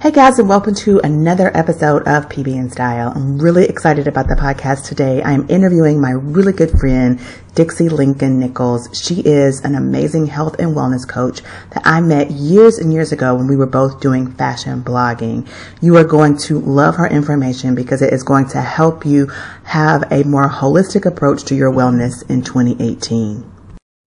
Hey guys, and welcome to another episode of PB and Style. I'm really excited about the podcast today. I am interviewing my really good friend, Dixie Lincoln Nichols. She is an amazing health and wellness coach that I met years and years ago when we were both doing fashion blogging. You are going to love her information because it is going to help you have a more holistic approach to your wellness in 2018.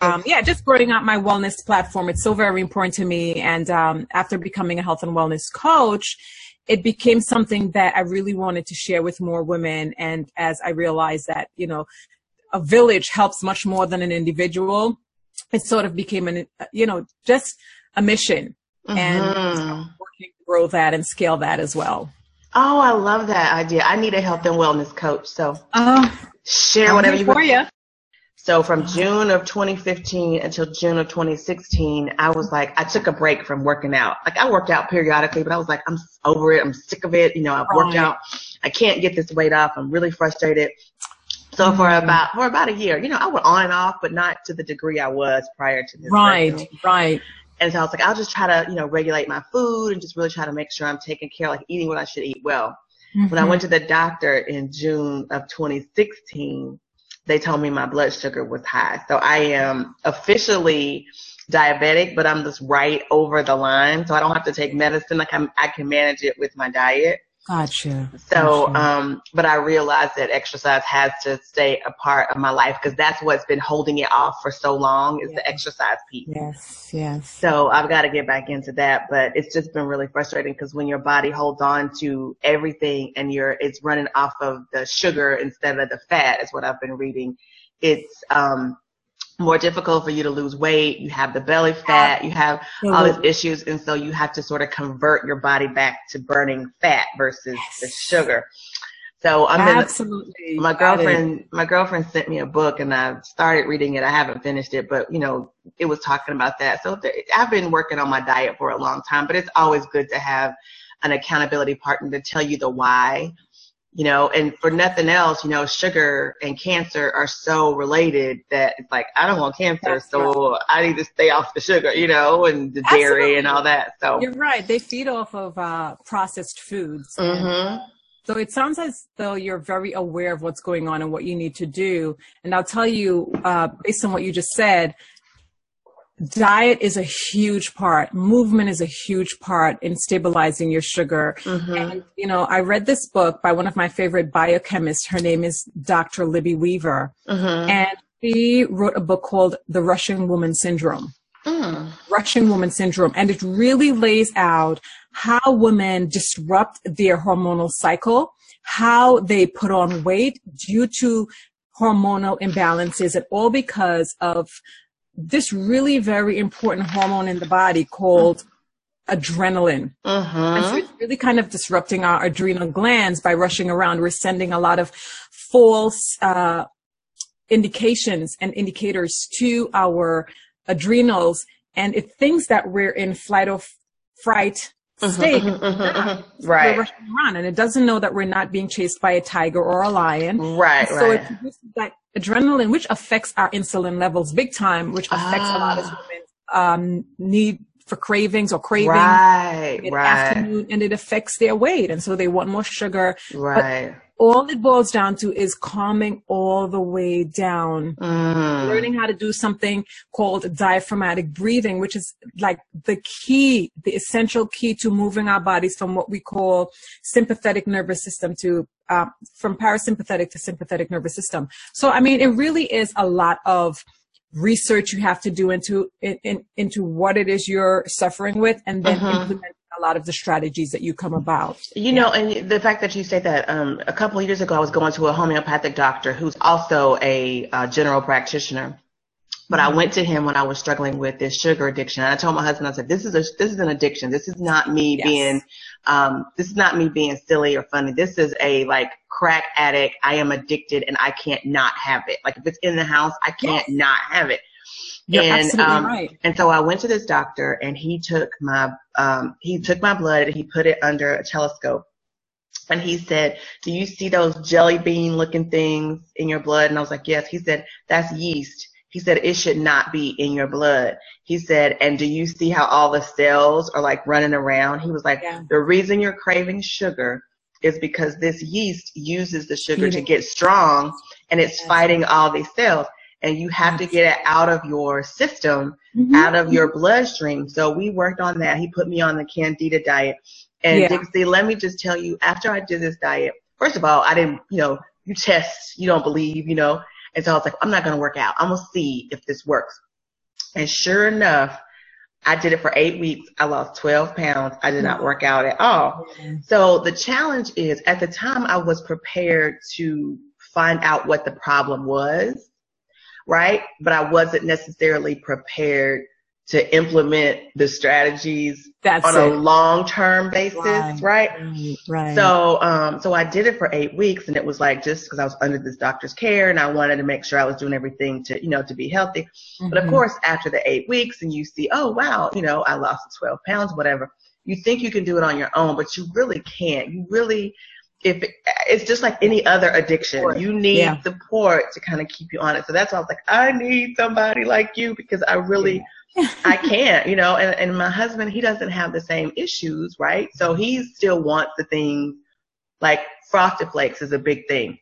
Um, yeah, just growing up my wellness platform. It's so very important to me. And um, after becoming a health and wellness coach, it became something that I really wanted to share with more women. And as I realized that, you know, a village helps much more than an individual, it sort of became an, you know, just a mission. Mm-hmm. And working to grow that and scale that as well. Oh, I love that idea. I need a health and wellness coach. So uh, share whatever you for you. So from June of 2015 until June of 2016, I was like, I took a break from working out. Like I worked out periodically, but I was like, I'm over it. I'm sick of it. You know, I've worked out. I can't get this weight off. I'm really frustrated. So mm-hmm. for about for about a year, you know, I went on and off, but not to the degree I was prior to this. Right, right. And so I was like, I'll just try to, you know, regulate my food and just really try to make sure I'm taking care, like eating what I should eat well. Mm-hmm. When I went to the doctor in June of 2016, they told me my blood sugar was high. So I am officially diabetic, but I'm just right over the line. So I don't have to take medicine. Like I'm, I can manage it with my diet. Gotcha. So, gotcha. um, but I realized that exercise has to stay a part of my life because that's what's been holding it off for so long is yes. the exercise piece. Yes, yes. So I've got to get back into that, but it's just been really frustrating because when your body holds on to everything and you're, it's running off of the sugar instead of the fat is what I've been reading. It's, um, more difficult for you to lose weight. You have the belly fat. You have all these mm-hmm. issues. And so you have to sort of convert your body back to burning fat versus yes. the sugar. So I'm absolutely in, my girlfriend, my girlfriend sent me a book and I started reading it. I haven't finished it, but you know, it was talking about that. So there, I've been working on my diet for a long time, but it's always good to have an accountability partner to tell you the why you know, and for nothing else, you know, sugar and cancer are so related that it's like, I don't want cancer, That's so right. I need to stay off the sugar, you know, and the Absolutely. dairy and all that. So you're right. They feed off of uh, processed foods. Mm-hmm. So it sounds as though you're very aware of what's going on and what you need to do. And I'll tell you, uh, based on what you just said, diet is a huge part. Movement is a huge part in stabilizing your sugar. Mm-hmm. and you know i read this book by one of my favorite biochemists. Her name is dr libby weaver. Mm-hmm. and she wrote a book called the rushing woman syndrome. Mm. rushing woman syndrome. And it really lays out how women disrupt their hormonal cycle how they put on weight due to hormonal imbalances. And all because of this really very important hormone in the body called adrenaline. Uh-huh. And so it's really kind of disrupting our adrenal glands by rushing around. We're sending a lot of false uh, indications and indicators to our adrenals, and it thinks that we're in flight or fright uh-huh, state. Uh-huh, right. We're rushing around, and it doesn't know that we're not being chased by a tiger or a lion. Right. so right. it's that adrenaline, which affects our insulin levels big time, which affects ah. a lot of ah. women's um, need for cravings or craving right, in right. afternoon, and it affects their weight, and so they want more sugar. Right. All it boils down to is calming all the way down. Mm. Learning how to do something called diaphragmatic breathing, which is like the key, the essential key to moving our bodies from what we call sympathetic nervous system to uh, from parasympathetic to sympathetic nervous system. So, I mean, it really is a lot of research you have to do into in, in, into what it is you're suffering with, and then uh-huh. implement a lot of the strategies that you come about. You know, and the fact that you say that um, a couple of years ago, I was going to a homeopathic doctor who's also a uh, general practitioner. But I went to him when I was struggling with this sugar addiction. And I told my husband, I said, this is a, this is an addiction. This is not me Yes. being, um, this is not me being silly or funny. This is a like crack addict. I am addicted and I can't not have it. Like if it's in the house, I can't Yes. not have it. You're and, absolutely um, right. And so I went to this doctor and he took my, um, he took my blood and he put it under a telescope. And he said, do you see those jelly bean looking things in your blood? And I was like, yes. He said, that's yeast. He said, it should not be in your blood. He said, and do you see how all the cells are like running around? He was like, Yeah. the reason you're craving sugar is because this yeast uses the sugar to get strong and it's Yes. fighting all these cells. And you have to get it out of your system Mhm. out of your bloodstream. So we worked on that. He put me on the Candida diet. And Yeah. Dixie, let me just tell you, after I did this diet, first of all, I didn't, you know, you test, you don't believe, you know. And so I was like, I'm not going to work out. I'm going to see if this works. And sure enough, I did it for eight weeks. I lost 12 pounds. I did not work out at all. So the challenge is at the time I was prepared to find out what the problem was, right? But I wasn't necessarily prepared to implement the strategies That's on it. a long-term basis, Right. right? Right. So, um, so I did it for eight weeks and it was like just because I was under this doctor's care and I wanted to make sure I was doing everything to, you know, to be healthy. But of Mhm. course, after the eight weeks and you see, oh wow, you know, I lost 12 pounds, whatever. You think you can do it on your own, but you really can't. You really, if it, it's just like any other addiction, you need Yeah. support to kind of keep you on it. So that's why I was like, I need somebody like you because I really, I can't, you know, and, and my husband, he doesn't have the same issues, right? So he still wants the things like frosted flakes is a big thing.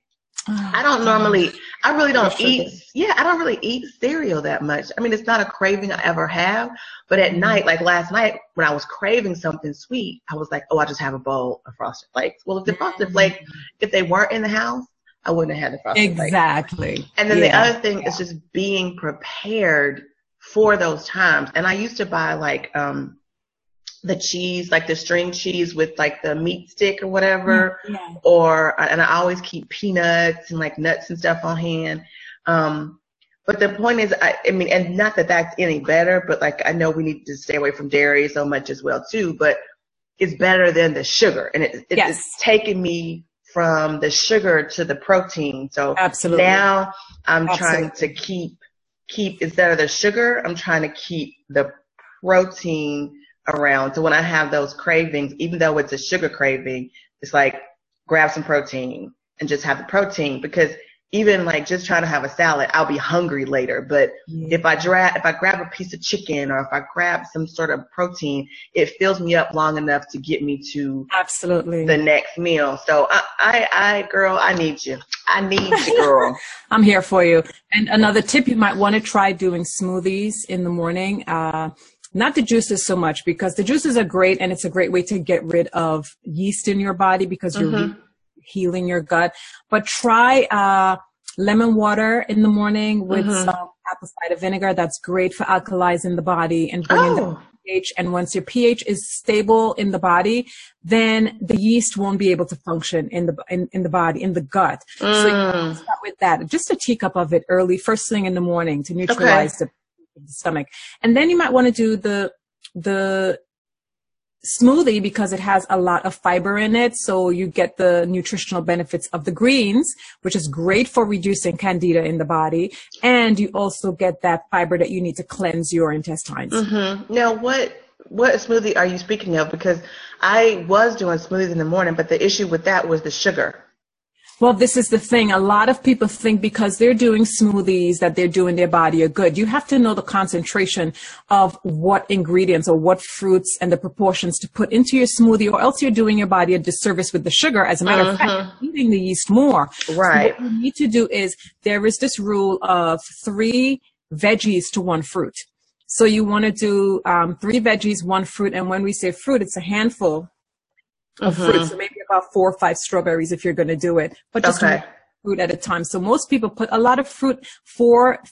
I don't normally, I really don't eat, yeah, I don't really eat cereal that much. I mean, it's not a craving I ever have, but at night, like last night when I was craving something sweet, I was like, oh, I just have a bowl of frosted flakes. Well, if the frosted flakes, if they weren't in the house, I wouldn't have had the frosted flakes. Exactly. And then Yeah. the other thing is just being prepared for those times. And I used to buy like um the cheese, like the string cheese with like the meat stick or whatever, Yeah. or and I always keep peanuts and like nuts and stuff on hand. Um but the point is, I, I mean, and not that that's any better, but like I know we need to stay away from dairy so much as well too. But it's better than the sugar, and it, it, Yes. it's taking me from the sugar to the protein. So Absolutely. now I'm trying to keep keep instead of the sugar, I'm trying to keep the protein around. So when I have those cravings, even though it's a sugar craving, it's like grab some protein and just have the protein because even like just trying to have a salad, I'll be hungry later. But if I dra- if I grab a piece of chicken or if I grab some sort of protein, it fills me up long enough to get me to Absolutely. the next meal. So I, I, I, girl, I need you. I need you, girl. I'm here for you. And another tip, you might want to try doing smoothies in the morning. Uh, not the juices so much because the juices are great and it's a great way to get rid of yeast in your body because you're Mhm. re- healing your gut. But try uh, lemon water in the morning with Mhm. some apple cider vinegar. That's great for alkalizing the body and bringing the Oh, pH. And once your pH is stable in the body, then the yeast won't be able to function in the in, in the body in the gut. So you mm, start with that. Just a teacup of it early, first thing in the morning to neutralize the, the stomach. And then you might want to do the the smoothie because it has a lot of fiber in it. So you get the nutritional benefits of the greens, which is great for reducing candida in the body. And you also get that fiber that you need to cleanse your intestines. hmm Now, what what smoothie are you speaking of? Because I was doing smoothies in the morning, but the issue with that was the sugar. Well, this is the thing. A lot of people think because they're doing smoothies that they're doing their body a good. You have to know the concentration of what ingredients or what fruits and the proportions to put into your smoothie or else you're doing your body a disservice with the sugar. As a matter of fact, you're eating the yeast more. Right. So what you need to do is there is this rule of three veggies to one fruit. So you want to do um, three veggies, one fruit, and when we say fruit, it's a handful of Mhm. fruit. So maybe about four or five strawberries if you're going to do it, but just Okay. fruit at a time. So most people put a lot of fruit, four,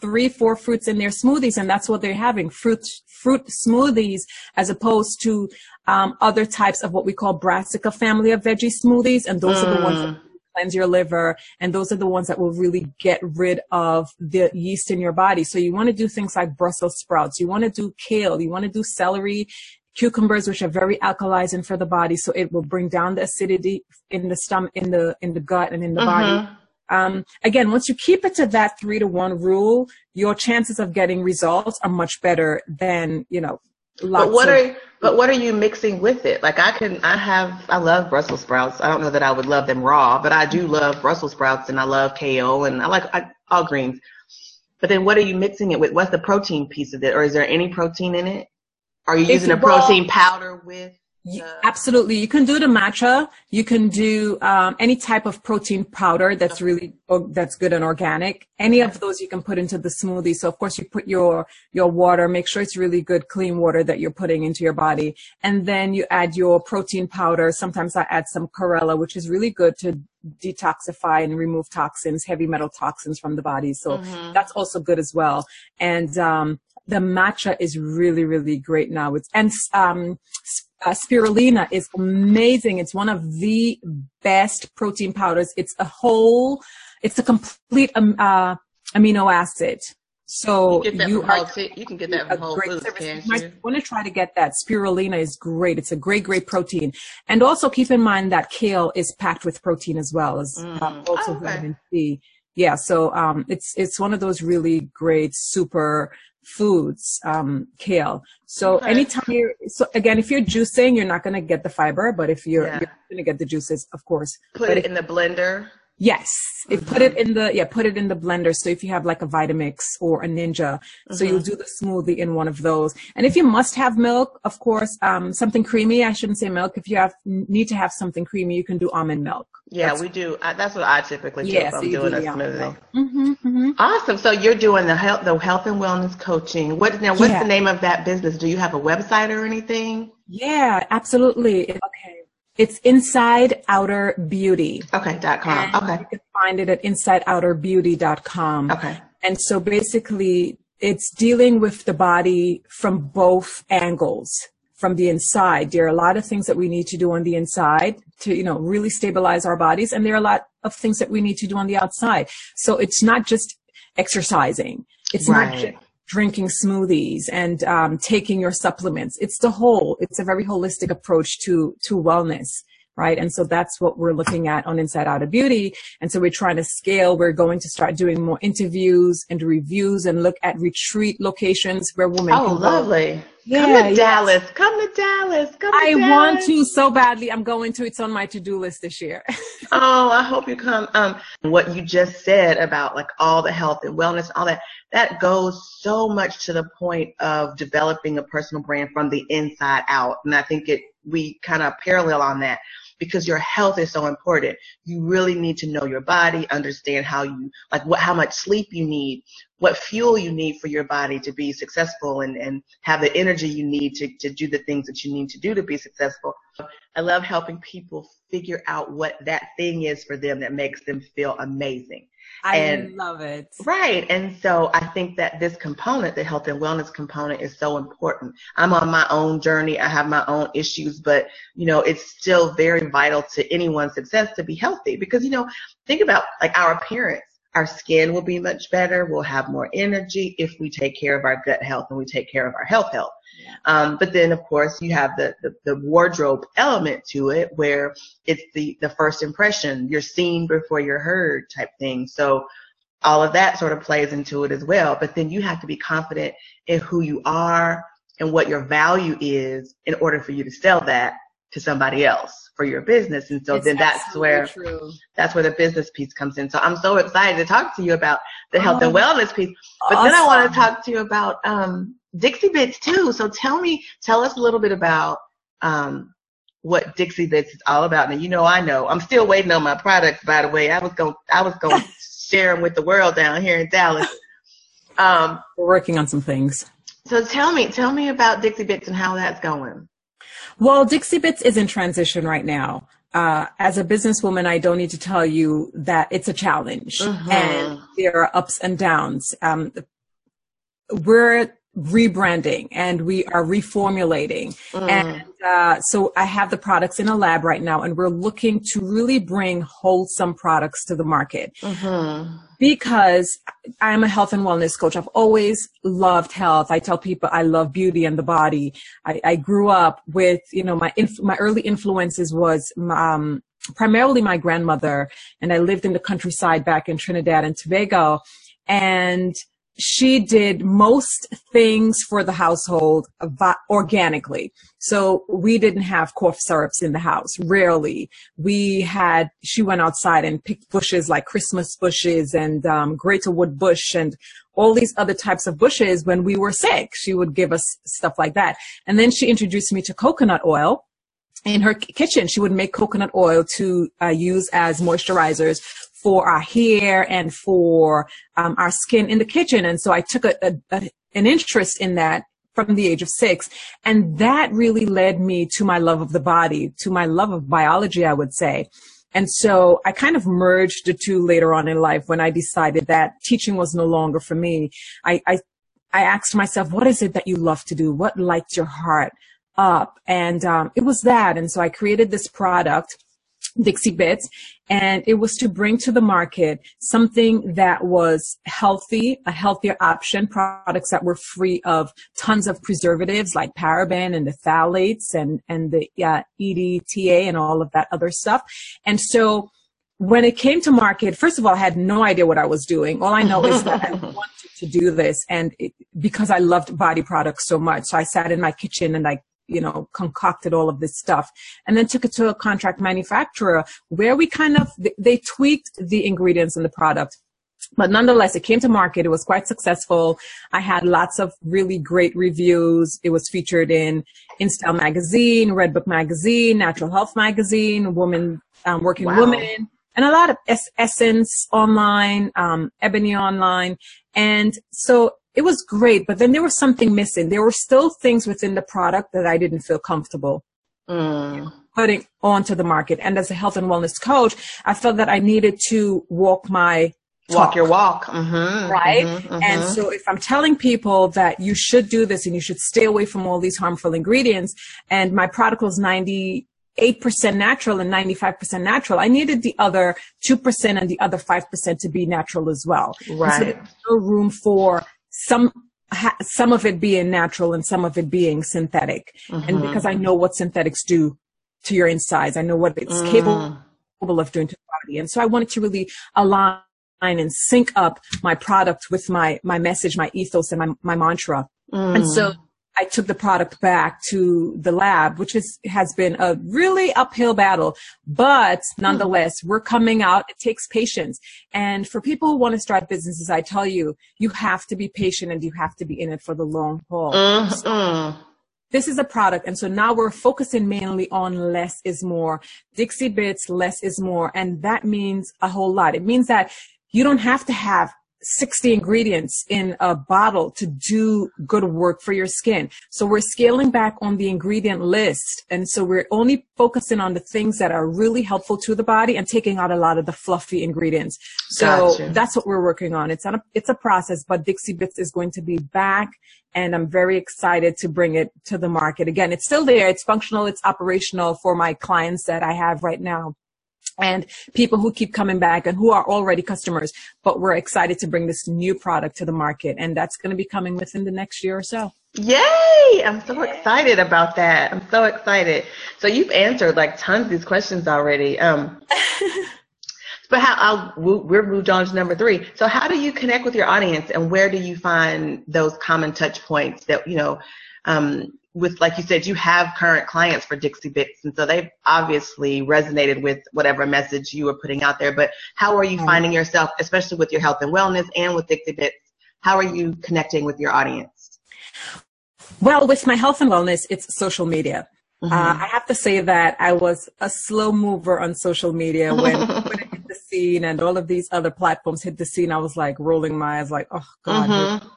three, four fruits in their smoothies, and that's what they're having fruit fruit smoothies, as opposed to um, other types of what we call brassica family of veggie smoothies, and those are the ones that cleanse your liver, and those are the ones that will really get rid of the yeast in your body. So you want to do things like Brussels sprouts. You want to do kale. You want to do celery cucumbers which are very alkalizing for the body so it will bring down the acidity in the stomach in the in the gut and in the body um, again, once you keep it to that three to one rule, your chances of getting results are much better than you know. but what of- are but what are you mixing with it? Like I can I have I love Brussels sprouts. I don't know that I would love them raw, but I do love Brussels sprouts and I love kale and I like I, all greens. But then what are you mixing it with? What's the protein piece of it, or is there any protein in it? Are you using a protein powder with? absolutely. You can do the matcha. You can do um, any type of protein powder that's really that's good and organic. Any of those you can put into the smoothie. So of course you put your your water. Make sure it's really good, clean water that you're putting into your body, and then you add your protein powder. Sometimes I add some chlorella, which is really good to detoxify and remove toxins, heavy metal toxins from the body. So mm-hmm. that's also good as well. And um, the matcha is really, really great now. It's, and um, uh, spirulina is amazing. It's one of the best protein powders. It's a whole, it's a complete um, uh, amino acid. So you, you are you can get that from Whole Foods, you? might want to try to get that. Spirulina is great. It's a great, great protein. And also keep in mind that kale is packed with protein as well as mm. um, also oh, okay. vitamin C. Yeah, so um, it's it's one of those really great super foods, um, kale. So okay. anytime you, so again, if you're juicing, you're not going to get the fiber, but if you're, yeah. you're going to get the juices, of course. Put but it if, in the blender. Yes. Mm-hmm. put it in the, yeah, put it in the blender. So if you have like a Vitamix or a Ninja, mm-hmm. so you'll do the smoothie in one of those. And if you must have milk, of course, um, something creamy, I shouldn't say milk. If you have, need to have something creamy, you can do almond milk. Yeah, that's, we do. I, that's what I typically do yeah, if I'm doing do a smoothie. Mm-hmm, mm-hmm. Awesome. So you're doing the health, the health and wellness coaching. What now? What's yeah. the name of that business? Do you have a website or anything? Yeah, absolutely. Okay. It's Inside Outer Beauty. Okay. Dot com. Okay. You can find it at InsideOuterBeauty.com. Okay. And so basically, it's dealing with the body from both angles from the inside. There are a lot of things that we need to do on the inside to, you know, really stabilize our bodies. And there are a lot of things that we need to do on the outside. So it's not just exercising. It's right. not just drinking smoothies and um, taking your supplements. It's the whole. It's a very holistic approach to to wellness right? And so that's what we're looking at on Inside Outer Beauty. And so we're trying to scale. We're going to start doing more interviews and reviews and look at retreat locations where women. Oh, lovely. Yeah, Come to yes. Dallas. Come to Dallas. Come to Dallas. I Dallas. want to so badly. I'm going to. It's on my to-do list this year. oh, I hope you come. Um, what you just said about like all the health and wellness, all that, that goes so much to the point of developing a personal brand from the inside out. And I think it, we kind of parallel on that because your health is so important. You really need to know your body, understand how you, like what, how much sleep you need, what fuel you need for your body to be successful and, and have the energy you need to, to do the things that you need to do to be successful. I love helping people figure out what that thing is for them that makes them feel amazing. I and, love it. Right. And so I think that this component, the health and wellness component is so important. I'm on my own journey. I have my own issues, but you know, it's still very vital to anyone's success to be healthy because, you know, think about like our appearance. Our skin will be much better. We'll have more energy if we take care of our gut health and we take care of our health health. Um, but then, of course, you have the, the, the wardrobe element to it where it's the, the first impression. You're seen before you're heard type thing. So all of that sort of plays into it as well. But then you have to be confident in who you are and what your value is in order for you to sell that to somebody else for your business. And so it's then that's where true. that's where the business piece comes in. So I'm so excited to talk to you about the health oh, and wellness piece. But awesome. then I want to talk to you about um, Dixie Bits too. So tell me, tell us a little bit about um, what Dixie Bits is all about. And you know, I know. I'm still waiting on my products, by the way. I was going, I was going to share them with the world down here in Dallas. Um, We're working on some things. So tell me, tell me about Dixie Bits and how that's going. Well, Dixie Bits is in transition right now. Uh, as a businesswoman, I don't need to tell you that it's a challenge mm-hmm. and there are ups and downs. Um, we're rebranding and we are reformulating. Mm. And uh, so I have the products in a lab right now, and we're looking to really bring wholesome products to the market. Mm-hmm. Because I'm a health and wellness coach. I've always loved health. I tell people I love beauty and the body. I, I grew up with, you know, my inf- my early influences was um, primarily my grandmother, and I lived in the countryside back in Trinidad and Tobago, and she did most things for the household organically. So we didn't have cough syrups in the house, rarely. We had, she went outside and picked bushes like Christmas bushes and um, greater wood bush and all these other types of bushes when we were sick. She would give us stuff like that. And then she introduced me to coconut oil in her kitchen. She would make coconut oil to uh, use as moisturizers for our hair and for um, our skin in the kitchen. And so I took a, a, a, an interest in that from the age of six. And that really led me to my love of the body, to my love of biology, I would say. And so I kind of merged the two later on in life when I decided that teaching was no longer for me. I, I, I asked myself, what is it that you love to do? What lights your heart up? And um, it was that. And so I created this product Dixie Bits, and it was to bring to the market something that was healthy, a healthier option, products that were free of tons of preservatives like paraben and the phthalates and, and the uh, EDTA and all of that other stuff. And so when it came to market, first of all, I had no idea what I was doing. All I know is that I wanted to do this and it, because I loved body products so much. So I sat in my kitchen and I you know, concocted all of this stuff and then took it to a contract manufacturer where we kind of, they tweaked the ingredients in the product. But nonetheless, it came to market. It was quite successful. I had lots of really great reviews. It was featured in InStyle magazine, Redbook magazine, Natural Health magazine, Woman, um, Working wow. Woman, and a lot of es- Essence online, um, Ebony online. And so it was great, but then there was something missing. There were still things within the product that I didn't feel comfortable mm. putting onto the market. And as a health and wellness coach, I felt that I needed to walk my Talk. walk your walk mm-hmm, right mm-hmm, mm-hmm. and so if i'm telling people that you should do this and you should stay away from all these harmful ingredients and my product was 90 8% natural and 95% natural. I needed the other 2% and the other 5% to be natural as well. Right. So no room for some ha- some of it being natural and some of it being synthetic. Mm-hmm. And because I know what synthetics do to your insides, I know what it's mm. capable of doing to the body. And so I wanted to really align and sync up my product with my my message, my ethos, and my my mantra. Mm. And so I took the product back to the lab, which is, has been a really uphill battle, but nonetheless, we're coming out. It takes patience. And for people who want to start businesses, I tell you, you have to be patient and you have to be in it for the long haul. Mm-hmm. So this is a product. And so now we're focusing mainly on less is more. Dixie Bits, less is more. And that means a whole lot. It means that you don't have to have 60 ingredients in a bottle to do good work for your skin. So we're scaling back on the ingredient list. And so we're only focusing on the things that are really helpful to the body and taking out a lot of the fluffy ingredients. So gotcha. that's what we're working on. It's on a, it's a process, but Dixie Bits is going to be back and I'm very excited to bring it to the market. Again, it's still there. It's functional. It's operational for my clients that I have right now and people who keep coming back and who are already customers. But we're excited to bring this new product to the market, and that's going to be coming within the next year or so. Yay! I'm so excited about that. I'm so excited. So you've answered like tons of these questions already. Um, but how I'll, we're moved on to number three. So how do you connect with your audience, and where do you find those common touch points that you know? Um, with, like you said, you have current clients for Dixie Bits, and so they've obviously resonated with whatever message you were putting out there. But how are you mm-hmm. finding yourself, especially with your health and wellness and with Dixie Bits? How are you connecting with your audience? Well, with my health and wellness, it's social media. Mm-hmm. Uh, I have to say that I was a slow mover on social media when, when it hit the scene and all of these other platforms hit the scene. I was like rolling my eyes, like, oh God, mm-hmm.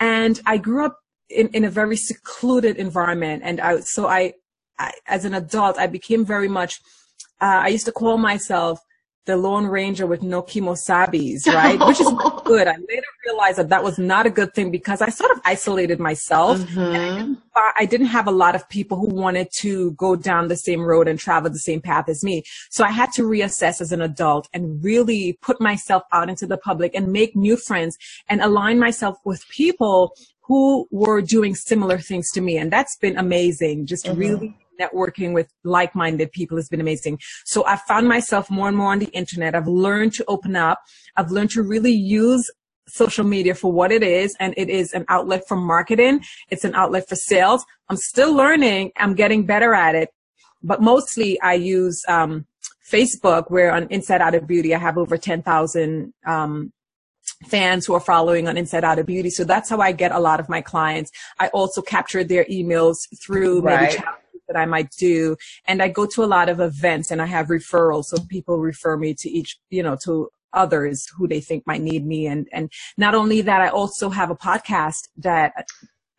And I grew up in, in a very secluded environment. And I, so I, I, as an adult, I became very much, uh, I used to call myself the Lone Ranger with no kemosabis, right? Which is not good. I later realized that that was not a good thing because I sort of isolated myself. Mm-hmm. And I didn't, I didn't have a lot of people who wanted to go down the same road and travel the same path as me. So I had to reassess as an adult and really put myself out into the public and make new friends and align myself with people who were doing similar things to me. And that's been amazing. Just mm-hmm. really networking with like-minded people has been amazing. So I found myself more and more on the internet. I've learned to open up. I've learned to really use social media for what it is and it is an outlet for marketing. It's an outlet for sales. I'm still learning. I'm getting better at it, but mostly I use, um, Facebook where on Inside Outer Beauty, I have over 10,000, um, fans who are following on Inside Outer Beauty. So that's how I get a lot of my clients. I also capture their emails through right. maybe that I might do. And I go to a lot of events and I have referrals. So people refer me to each, you know, to others who they think might need me. And, and not only that, I also have a podcast that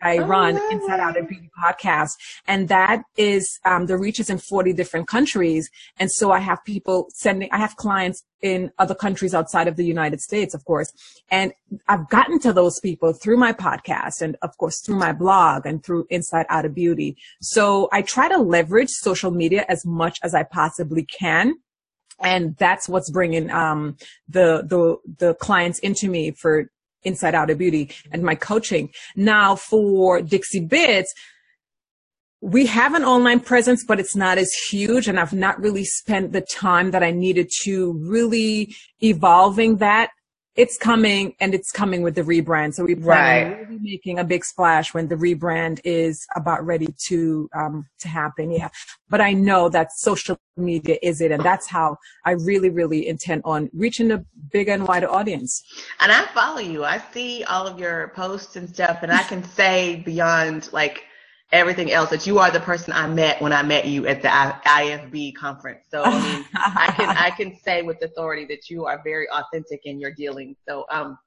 I oh, run Inside Outer Beauty podcast, and that is um, the reach is in 40 different countries. And so I have people sending, I have clients in other countries outside of the United States, of course. And I've gotten to those people through my podcast and of course through my blog and through Inside Outer Beauty. So I try to leverage social media as much as I possibly can and that's what's bringing um, the the the clients into me for Inside Outer Beauty and my coaching. Now for Dixie Bits, we have an online presence, but it's not as huge. And I've not really spent the time that I needed to really evolving that it's coming and it's coming with the rebrand. So we plan right. on really making a big splash when the rebrand is about ready to um, to happen. Yeah, but I know that social media is it, and that's how I really, really intend on reaching a bigger and wider audience. And I follow you. I see all of your posts and stuff, and I can say beyond like everything else that you are the person I met when I met you at the IFB conference. So I mean, I can I can say with authority that you are very authentic in your dealings. So um,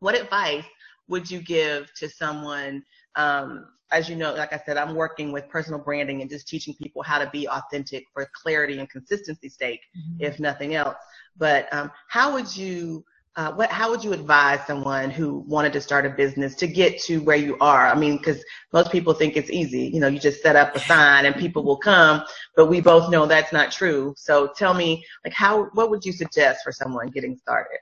what advice would you give to someone? Um, as you know, like I said, I'm working with personal branding and just teaching people how to be authentic for clarity and consistency sake, mm-hmm. if nothing else. But um, how would you uh, what, how would you advise someone who wanted to start a business to get to where you are? I mean, because most people think it's easy. You know, you just set up a sign and people will come, but we both know that's not true. So tell me, like, how, what would you suggest for someone getting started?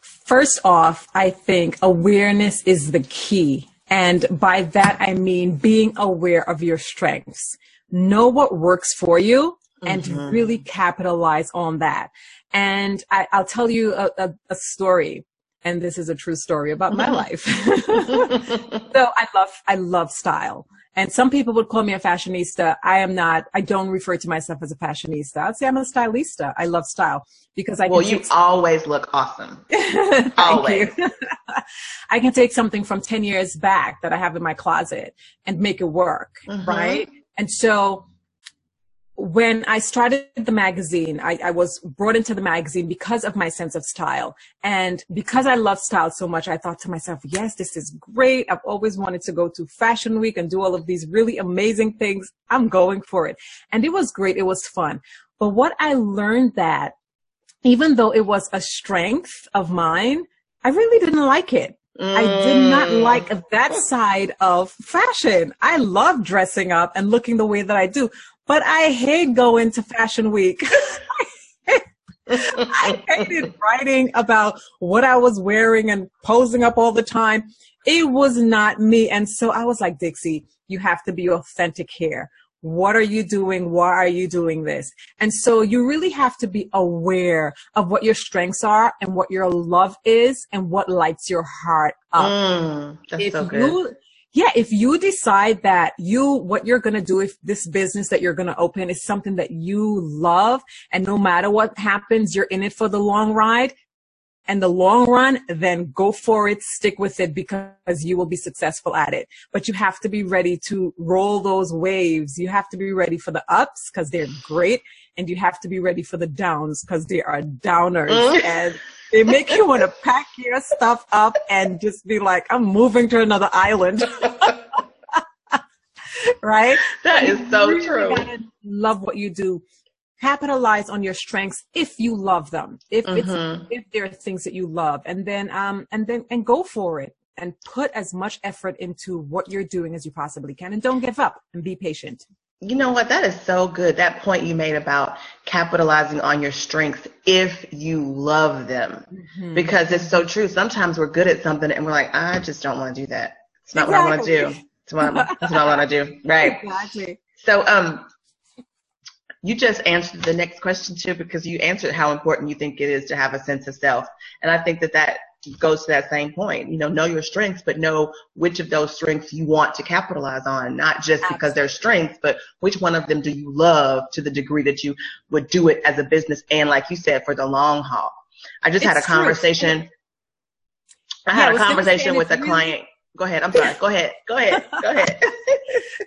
First off, I think awareness is the key. And by that, I mean being aware of your strengths. Know what works for you and mm-hmm. really capitalize on that. And I, will tell you a, a, a, story. And this is a true story about my life. so I love, I love style. And some people would call me a fashionista. I am not, I don't refer to myself as a fashionista. I'd say I'm a stylista. I love style because I Well, you always look awesome. always. I can take something from 10 years back that I have in my closet and make it work. Mm-hmm. Right. And so when I started the magazine, I, I, was brought into the magazine because of my sense of style. And because I love style so much, I thought to myself, yes, this is great. I've always wanted to go to fashion week and do all of these really amazing things. I'm going for it. And it was great. It was fun. But what I learned that even though it was a strength of mine, I really didn't like it. I did not mm. like that side of fashion. I love dressing up and looking the way that I do, but I hate going to Fashion Week. I hated writing about what I was wearing and posing up all the time. It was not me. And so I was like, Dixie, you have to be authentic here. What are you doing? Why are you doing this? And so you really have to be aware of what your strengths are and what your love is and what lights your heart up. Mm, if so you yeah, if you decide that you, what you're going to do if this business that you're going to open is something that you love and no matter what happens, you're in it for the long ride and the long run, then go for it, stick with it because you will be successful at it. But you have to be ready to roll those waves. You have to be ready for the ups because they're great and you have to be ready for the downs because they are downers. And they make you want to pack your stuff up and just be like, I'm moving to another island. right? That is so really true. Love what you do. Capitalize on your strengths if you love them if mm-hmm. it's if there are things that you love and then um and then and go for it and put as much effort into what you're doing as you possibly can and don't give up and be patient. You know what? That is so good that point you made about capitalizing on your strengths if you love them. Mm-hmm. because it's so true. Sometimes we're good at something and we're like i just don't want to do that. It's not exactly. what i want to do it's what, that's what i want to do. Right. Exactly. So um you just answered the next question too because you answered how important you think it is to have a sense of self and i think that that goes to that same point you know know your strengths but know which of those strengths you want to capitalize on not just Absolutely. because they're strengths but which one of them do you love to the degree that you would do it as a business and like you said for the long haul i just it's had a conversation true. i had yeah, a conversation with a client Go ahead. I'm sorry. Go ahead. Go ahead. Go ahead.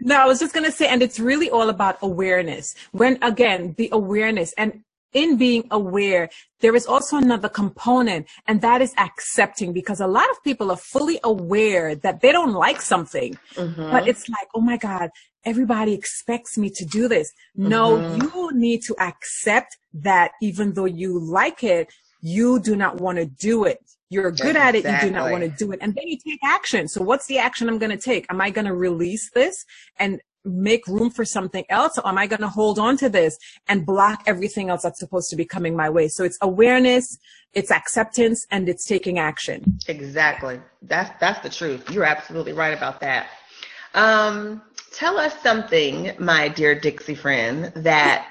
no, I was just going to say, and it's really all about awareness. When again, the awareness and in being aware, there is also another component, and that is accepting because a lot of people are fully aware that they don't like something, mm-hmm. but it's like, oh my God, everybody expects me to do this. Mm-hmm. No, you need to accept that even though you like it, you do not want to do it. You're good exactly. at it. You do not want to do it. And then you take action. So what's the action I'm going to take? Am I going to release this and make room for something else? Or am I going to hold on to this and block everything else that's supposed to be coming my way? So it's awareness, it's acceptance, and it's taking action. Exactly. That's, that's the truth. You're absolutely right about that. Um, tell us something, my dear Dixie friend, that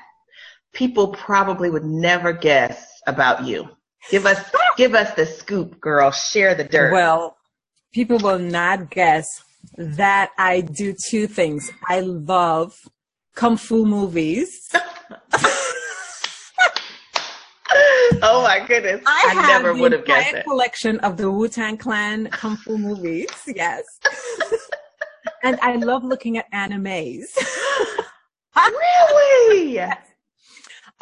people probably would never guess about you. Give us give us the scoop, girl. Share the dirt. Well, people will not guess that I do two things. I love kung fu movies. oh my goodness! I, I never would have guessed it. Collection of the Wu Tang Clan kung fu movies. Yes. and I love looking at animes. really? Yes.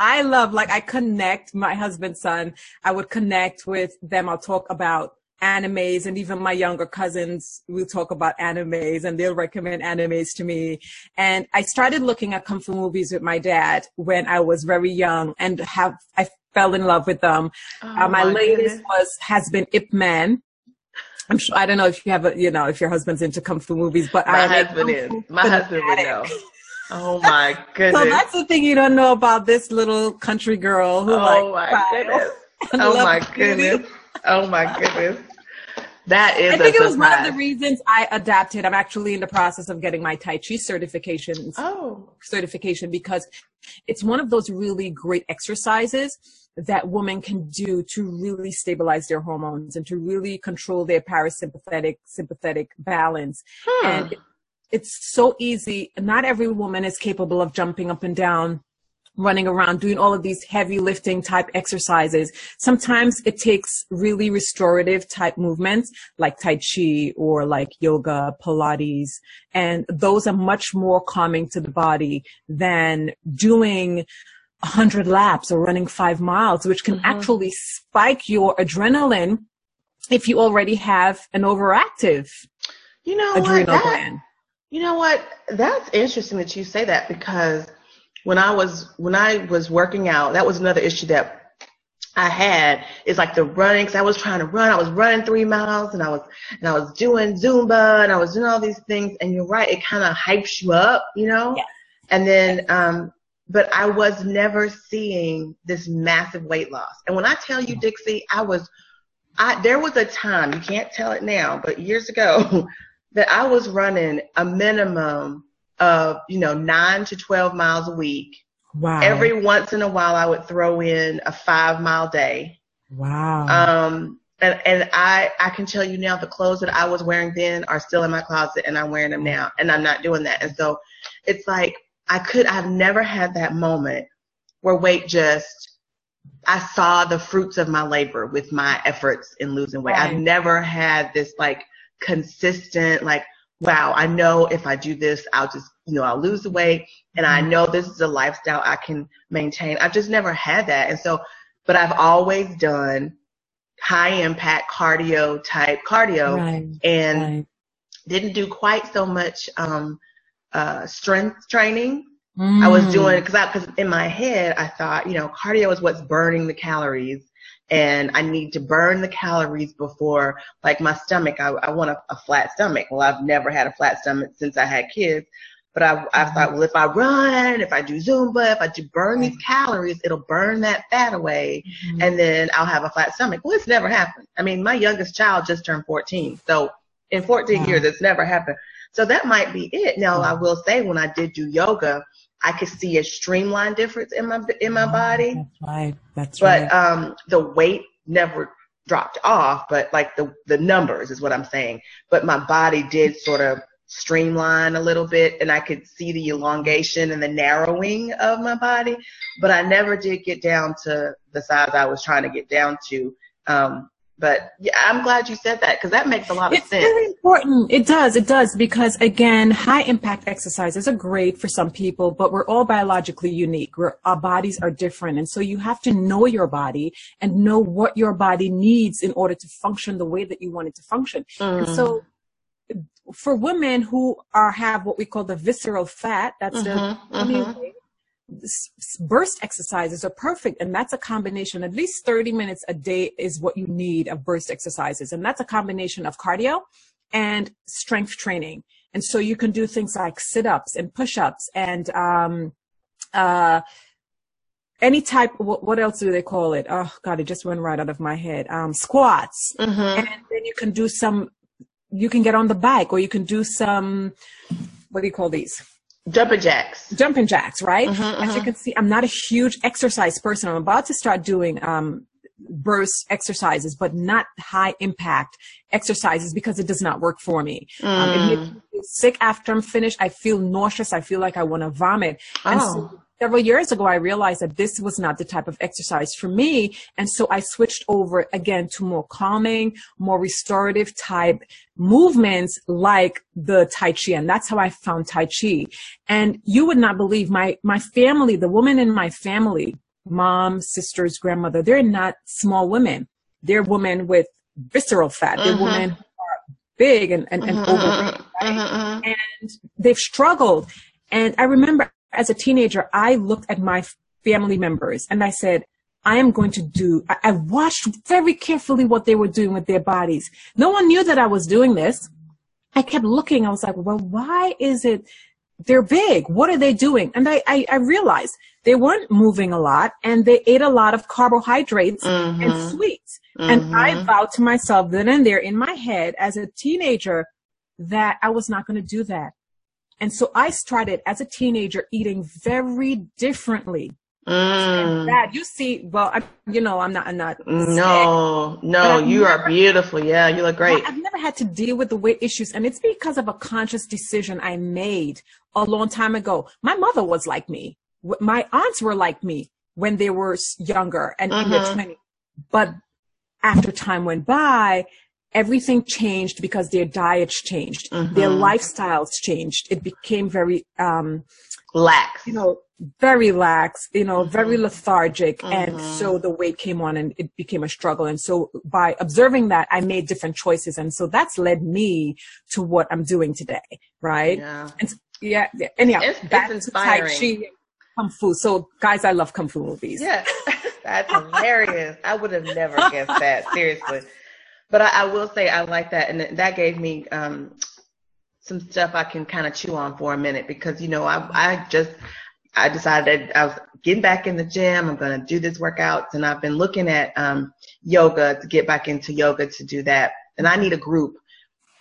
I love, like, I connect my husband's son. I would connect with them. I'll talk about animes and even my younger cousins will talk about animes and they'll recommend animes to me. And I started looking at kung fu movies with my dad when I was very young and have, I fell in love with them. Oh, uh, my, my, latest goodness. was, has been Ip Man. I'm sure, I don't know if you have a, you know, if your husband's into kung fu movies, but my I husband is. My husband would know. Oh my goodness. So that's the thing you don't know about this little country girl who oh like my goodness. Oh my goodness. Oh my goodness. That is. I think it was one of the reasons I adapted. I'm actually in the process of getting my Tai Chi certification. Oh. Certification because it's one of those really great exercises that women can do to really stabilize their hormones and to really control their parasympathetic sympathetic balance. Hmm. And it's so easy. Not every woman is capable of jumping up and down, running around, doing all of these heavy lifting type exercises. Sometimes it takes really restorative type movements like Tai Chi or like yoga, Pilates, and those are much more calming to the body than doing 100 laps or running five miles, which can mm-hmm. actually spike your adrenaline if you already have an overactive you know adrenal what? That, gland. You know what? That's interesting that you say that because when I was when I was working out, that was another issue that I had is like the running. Cause I was trying to run. I was running three miles and I was and I was doing Zumba and I was doing all these things. And you're right, it kind of hypes you up, you know. Yeah. And then, um, but I was never seeing this massive weight loss. And when I tell you, Dixie, I was, I there was a time you can't tell it now, but years ago. that I was running a minimum of, you know, nine to 12 miles a week. Wow. Every once in a while, I would throw in a five mile day. Wow. Um, and, and I, I can tell you now the clothes that I was wearing then are still in my closet and I'm wearing them now and I'm not doing that. And so it's like, I could, I've never had that moment where weight just, I saw the fruits of my labor with my efforts in losing weight. Right. I've never had this like consistent, like, wow, I know if I do this, I'll just, you know, I'll lose the weight and I mm-hmm. know this is a lifestyle I can maintain. I've just never had that. And so, but I've always done high impact cardio type cardio right, and right. didn't do quite so much, um, uh, strength training. Mm. I was doing because I because in my head I thought you know cardio is what's burning the calories and I need to burn the calories before like my stomach. I, I want a, a flat stomach. Well, I've never had a flat stomach since I had kids. But I, I mm-hmm. thought, well, if I run, if I do Zumba, if I do burn these calories, it'll burn that fat away mm-hmm. and then I'll have a flat stomach. Well, it's never happened. I mean, my youngest child just turned 14. So in 14 years, it's never happened. So that might be it. Now, I will say when I did do yoga, I could see a streamline difference in my, in my body. That's right. That's but, right. But, um, the weight never dropped off, but like the, the numbers is what I'm saying. But my body did sort of streamline a little bit and I could see the elongation and the narrowing of my body, but I never did get down to the size I was trying to get down to. Um, but yeah, I'm glad you said that because that makes a lot of it's sense. It's very important. It does. It does because again, high impact exercises are great for some people, but we're all biologically unique. We're, our bodies are different. And so you have to know your body and know what your body needs in order to function the way that you want it to function. Mm. And so for women who are have what we call the visceral fat, that's mm-hmm, the mm-hmm. Burst exercises are perfect, and that's a combination. At least thirty minutes a day is what you need of burst exercises, and that's a combination of cardio and strength training. And so you can do things like sit ups and push ups and um, uh, any type what, what, else do they call it oh god it just went right out of my head um, squats mm-hmm. and then you can do some you can get on the bike or you can do some what do you call these jumping jacks jumping jacks right mm-hmm, as mm-hmm. you can see i'm not a huge exercise person i'm about to start doing um, burst exercises but not high impact exercises because it does not work for me mm. um, it makes me sick after i'm finished i feel nauseous i feel like i want to vomit oh. and so several years ago, I realized that this was not the type of exercise for me. And so I switched over again to more calming, more restorative type movements like the Tai Chi. And that's how I found Tai Chi. And you would not believe my, my family, the woman in my family, mom, sisters, grandmother, they're not small women. They're women with visceral fat. They're mm-hmm. women who are big and, and, and mm-hmm. overweight. Right? Mm-hmm. And they've struggled. And I remember as a teenager, I looked at my family members and I said, I am going to do, I, I watched very carefully what they were doing with their bodies. No one knew that I was doing this. I kept looking. I was like, well, why is it they're big? What are they doing? And I, I, I realized they weren't moving a lot and they ate a lot of carbohydrates mm-hmm. and sweets. Mm-hmm. And I mm-hmm. vowed to myself then and there in my head as a teenager that I was not going to do that. And so I started as a teenager eating very differently. Mm. That you see, well, I, you know, I'm not, I'm not. No, sick, no, you never, are beautiful. Yeah, you look great. I've never had to deal with the weight issues, and it's because of a conscious decision I made a long time ago. My mother was like me. My aunts were like me when they were younger and mm-hmm. in their 20s. But after time went by, everything changed because their diets changed, mm-hmm. their lifestyles changed. It became very um, lax, you know, very lax, you know, mm-hmm. very lethargic, mm-hmm. and so the weight came on, and it became a struggle. And so by observing that, I made different choices, and so that's led me to what I'm doing today, right? Yeah. And yeah, anyhow, it's, back it's inspiring. Chi, Kung Fu. So guys, I love Kung Fu movies. Yeah, that's hilarious. I would have never guessed that. Seriously. But I, I, will say I like that, and that gave me um, some stuff I can kind of chew on for a minute because you know I I just I decided I was getting back in the gym. I'm going to do this workouts, and I've been looking at um, yoga to get back into yoga to do that. And I need a group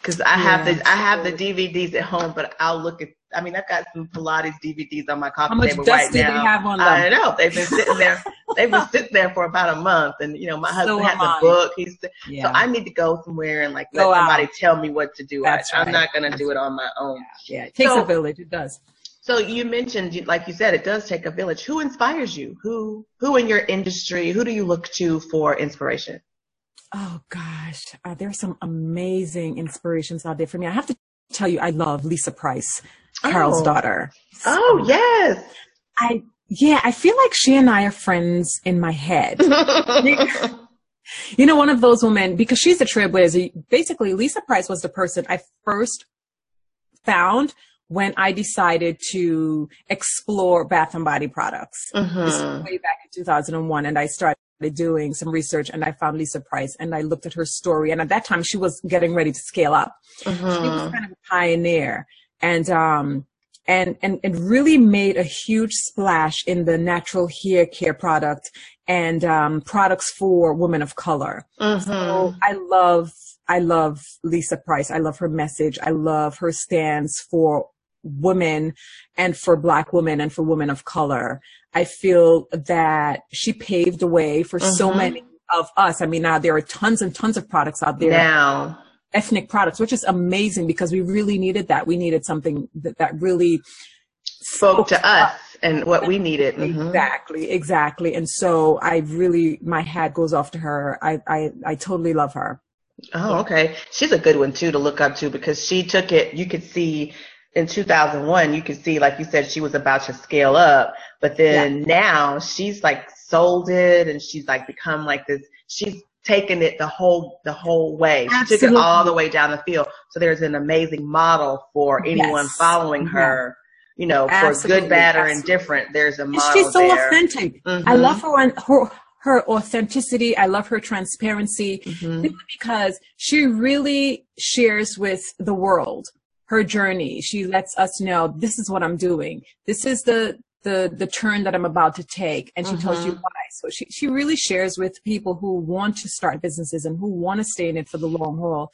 because I yeah, have the I have the DVDs at home, but I'll look at I mean, I've got some Pilates DVDs on my coffee table right now. How have on them? I know they've been sitting there. they've been sitting there for about a month, and you know, my husband so has a book. He's yeah. so I need to go somewhere and like let go somebody out. tell me what to do. I, am not going to do it on my own. Yeah, yeah. it takes so, a village. It does. So you mentioned, like you said, it does take a village. Who inspires you? Who who in your industry? Who do you look to for inspiration? Oh gosh, uh, there's some amazing inspirations out there for me. I have to tell you, I love Lisa Price. Carol's oh. daughter. Oh, yes. I, yeah, I feel like she and I are friends in my head. you know, one of those women, because she's a trailblazer, basically Lisa Price was the person I first found when I decided to explore Bath and Body products. Mm-hmm. This was way back in 2001, and I started doing some research and I found Lisa Price and I looked at her story. And at that time, she was getting ready to scale up. She was Mhm. kind of a pioneer and, um, and, and, and really made a huge splash in the natural hair care product and, um, products for women of color. Mhm. So I love, I love Lisa Price. I love her message. I love her stance for women and for black women and for women of color. I feel that she paved the way for so Mhm. many of us. I mean, now there are tons and tons of products out there, Now, ethnic products, which is amazing because we really needed that. We needed something that, that really spoke to us and what we needed. Mhm. Exactly, exactly. And so I really, my hat goes off to her. I, I, I totally love her. Oh, okay. She's a good one too to look up to because she took it. You could see in 2001, you could see, like you said, she was about to scale up, but then now she's like sold it and she's like become like this. She's taken it the whole the whole way. She took it all the way down the field. So there's an amazing model for anyone Yes. following Yeah. her. You know, for good, bad, or indifferent. There's a And model she's so there. authentic. I Mhm. love her, on- her, her authenticity. I love her transparency Mhm. because she really shares with the world her journey. She lets us know this is what I'm doing. This is the the the turn that I'm about to take, and she tells you Mhm. why. So she she really shares with people who want to start businesses and who want to stay in it for the long haul.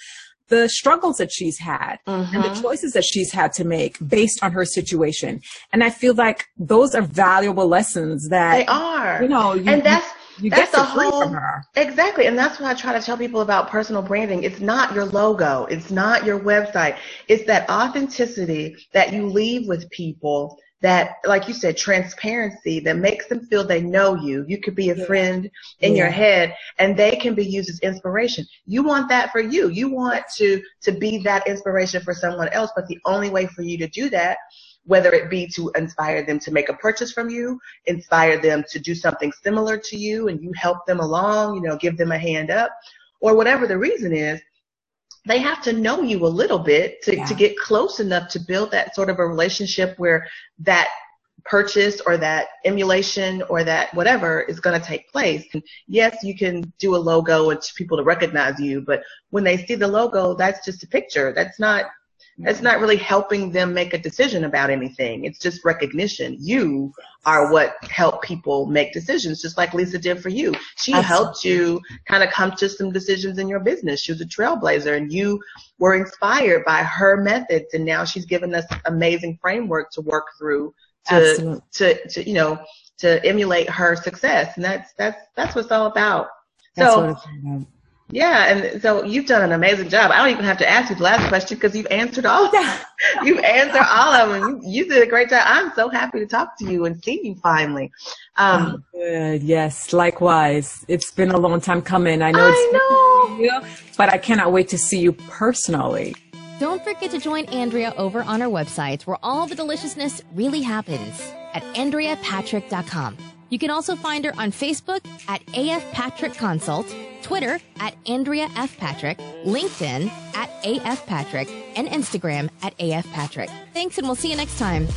The struggles that she's had and the Mhm. choices that she's had to make based on her situation. And I feel like those are valuable lessons that, They are. you know, you, and that's you that's the whole from her. exactly and that's what i try to tell people about personal branding it's not your logo it's not your website it's that authenticity that you leave with people that like you said transparency that makes them feel they know you. You could be a Yeah. friend in your head and they can be used as inspiration. You want that for you. You want to to be that inspiration for someone else but the only way for you to do that whether it be to inspire them to make a purchase from you, inspire them to do something similar to you and you help them along, you know, give them a hand up, or whatever the reason is, they have to know you a little bit to, Yeah. to get close enough to build that sort of a relationship where that purchase or that emulation or that whatever is going to take place. And yes, you can do a logo and people to recognize you, but when they see the logo, that's just a picture. That's not it's not really helping them make a decision about anything. It's just recognition. You are what help people make decisions, just like Lisa did for you. She Absolutely. helped you kind of come to some decisions in your business. She was a trailblazer and you were inspired by her methods and now she's given us amazing framework to work through to, Absolutely. to, to, you know, to emulate her success. And that's, that's, that's what it's all about. That's so what it's about. Yeah, and so you've done an amazing job. I don't even have to ask you the last question because you've answered all. you've answered all of them. You, you did a great job. I'm so happy to talk to you and see you finally. Um, Good. Yes. Likewise. It's been a long time coming. I know I it's you, but I cannot wait to see you personally. Don't forget to join Andrea over on our website where all the deliciousness really happens at AndreaPatrick.com. You can also find her on Facebook at AF Patrick Consult, Twitter at Andrea F. Patrick, LinkedIn at AF Patrick, and Instagram at AF Patrick. Thanks, and we'll see you next time.